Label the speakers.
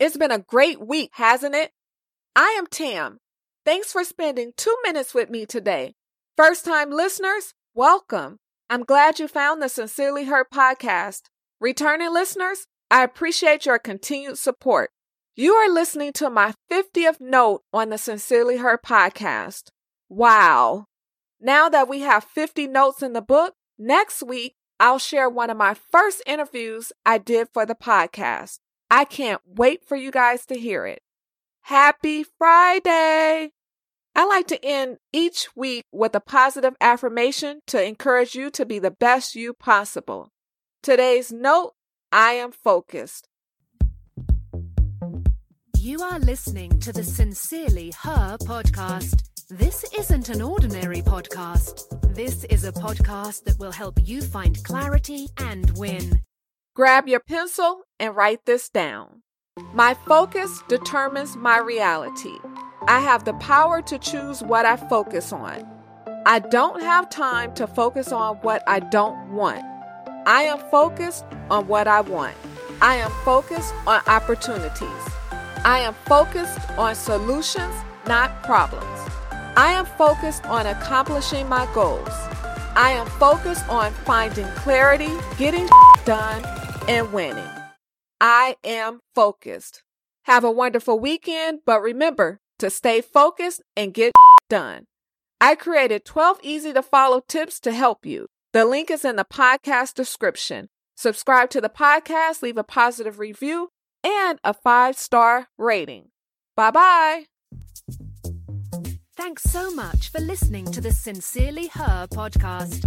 Speaker 1: It's been a great week, hasn't it? I am Tam. Thanks for spending two minutes with me today. First time listeners, welcome. I'm glad you found the Sincerely Her podcast. Returning listeners, I appreciate your continued support. You are listening to my 50th note on the Sincerely Her podcast. Wow. Now that we have 50 notes in the book, next week I'll share one of my first interviews I did for the podcast. I can't wait for you guys to hear it. Happy Friday! I like to end each week with a positive affirmation to encourage you to be the best you possible. Today's note I am focused.
Speaker 2: You are listening to the Sincerely Her podcast. This isn't an ordinary podcast. This is a podcast that will help you find clarity and win.
Speaker 1: Grab your pencil and write this down. My focus determines my reality. I have the power to choose what I focus on. I don't have time to focus on what I don't want. I am focused on what I want. I am focused on opportunities. I am focused on solutions, not problems. I am focused on accomplishing my goals. I am focused on finding clarity, getting done, and winning. I am focused. Have a wonderful weekend, but remember to stay focused and get done. I created 12 easy to follow tips to help you. The link is in the podcast description. Subscribe to the podcast, leave a positive review, and a five star rating. Bye bye.
Speaker 2: Thanks so much for listening to the Sincerely Her podcast.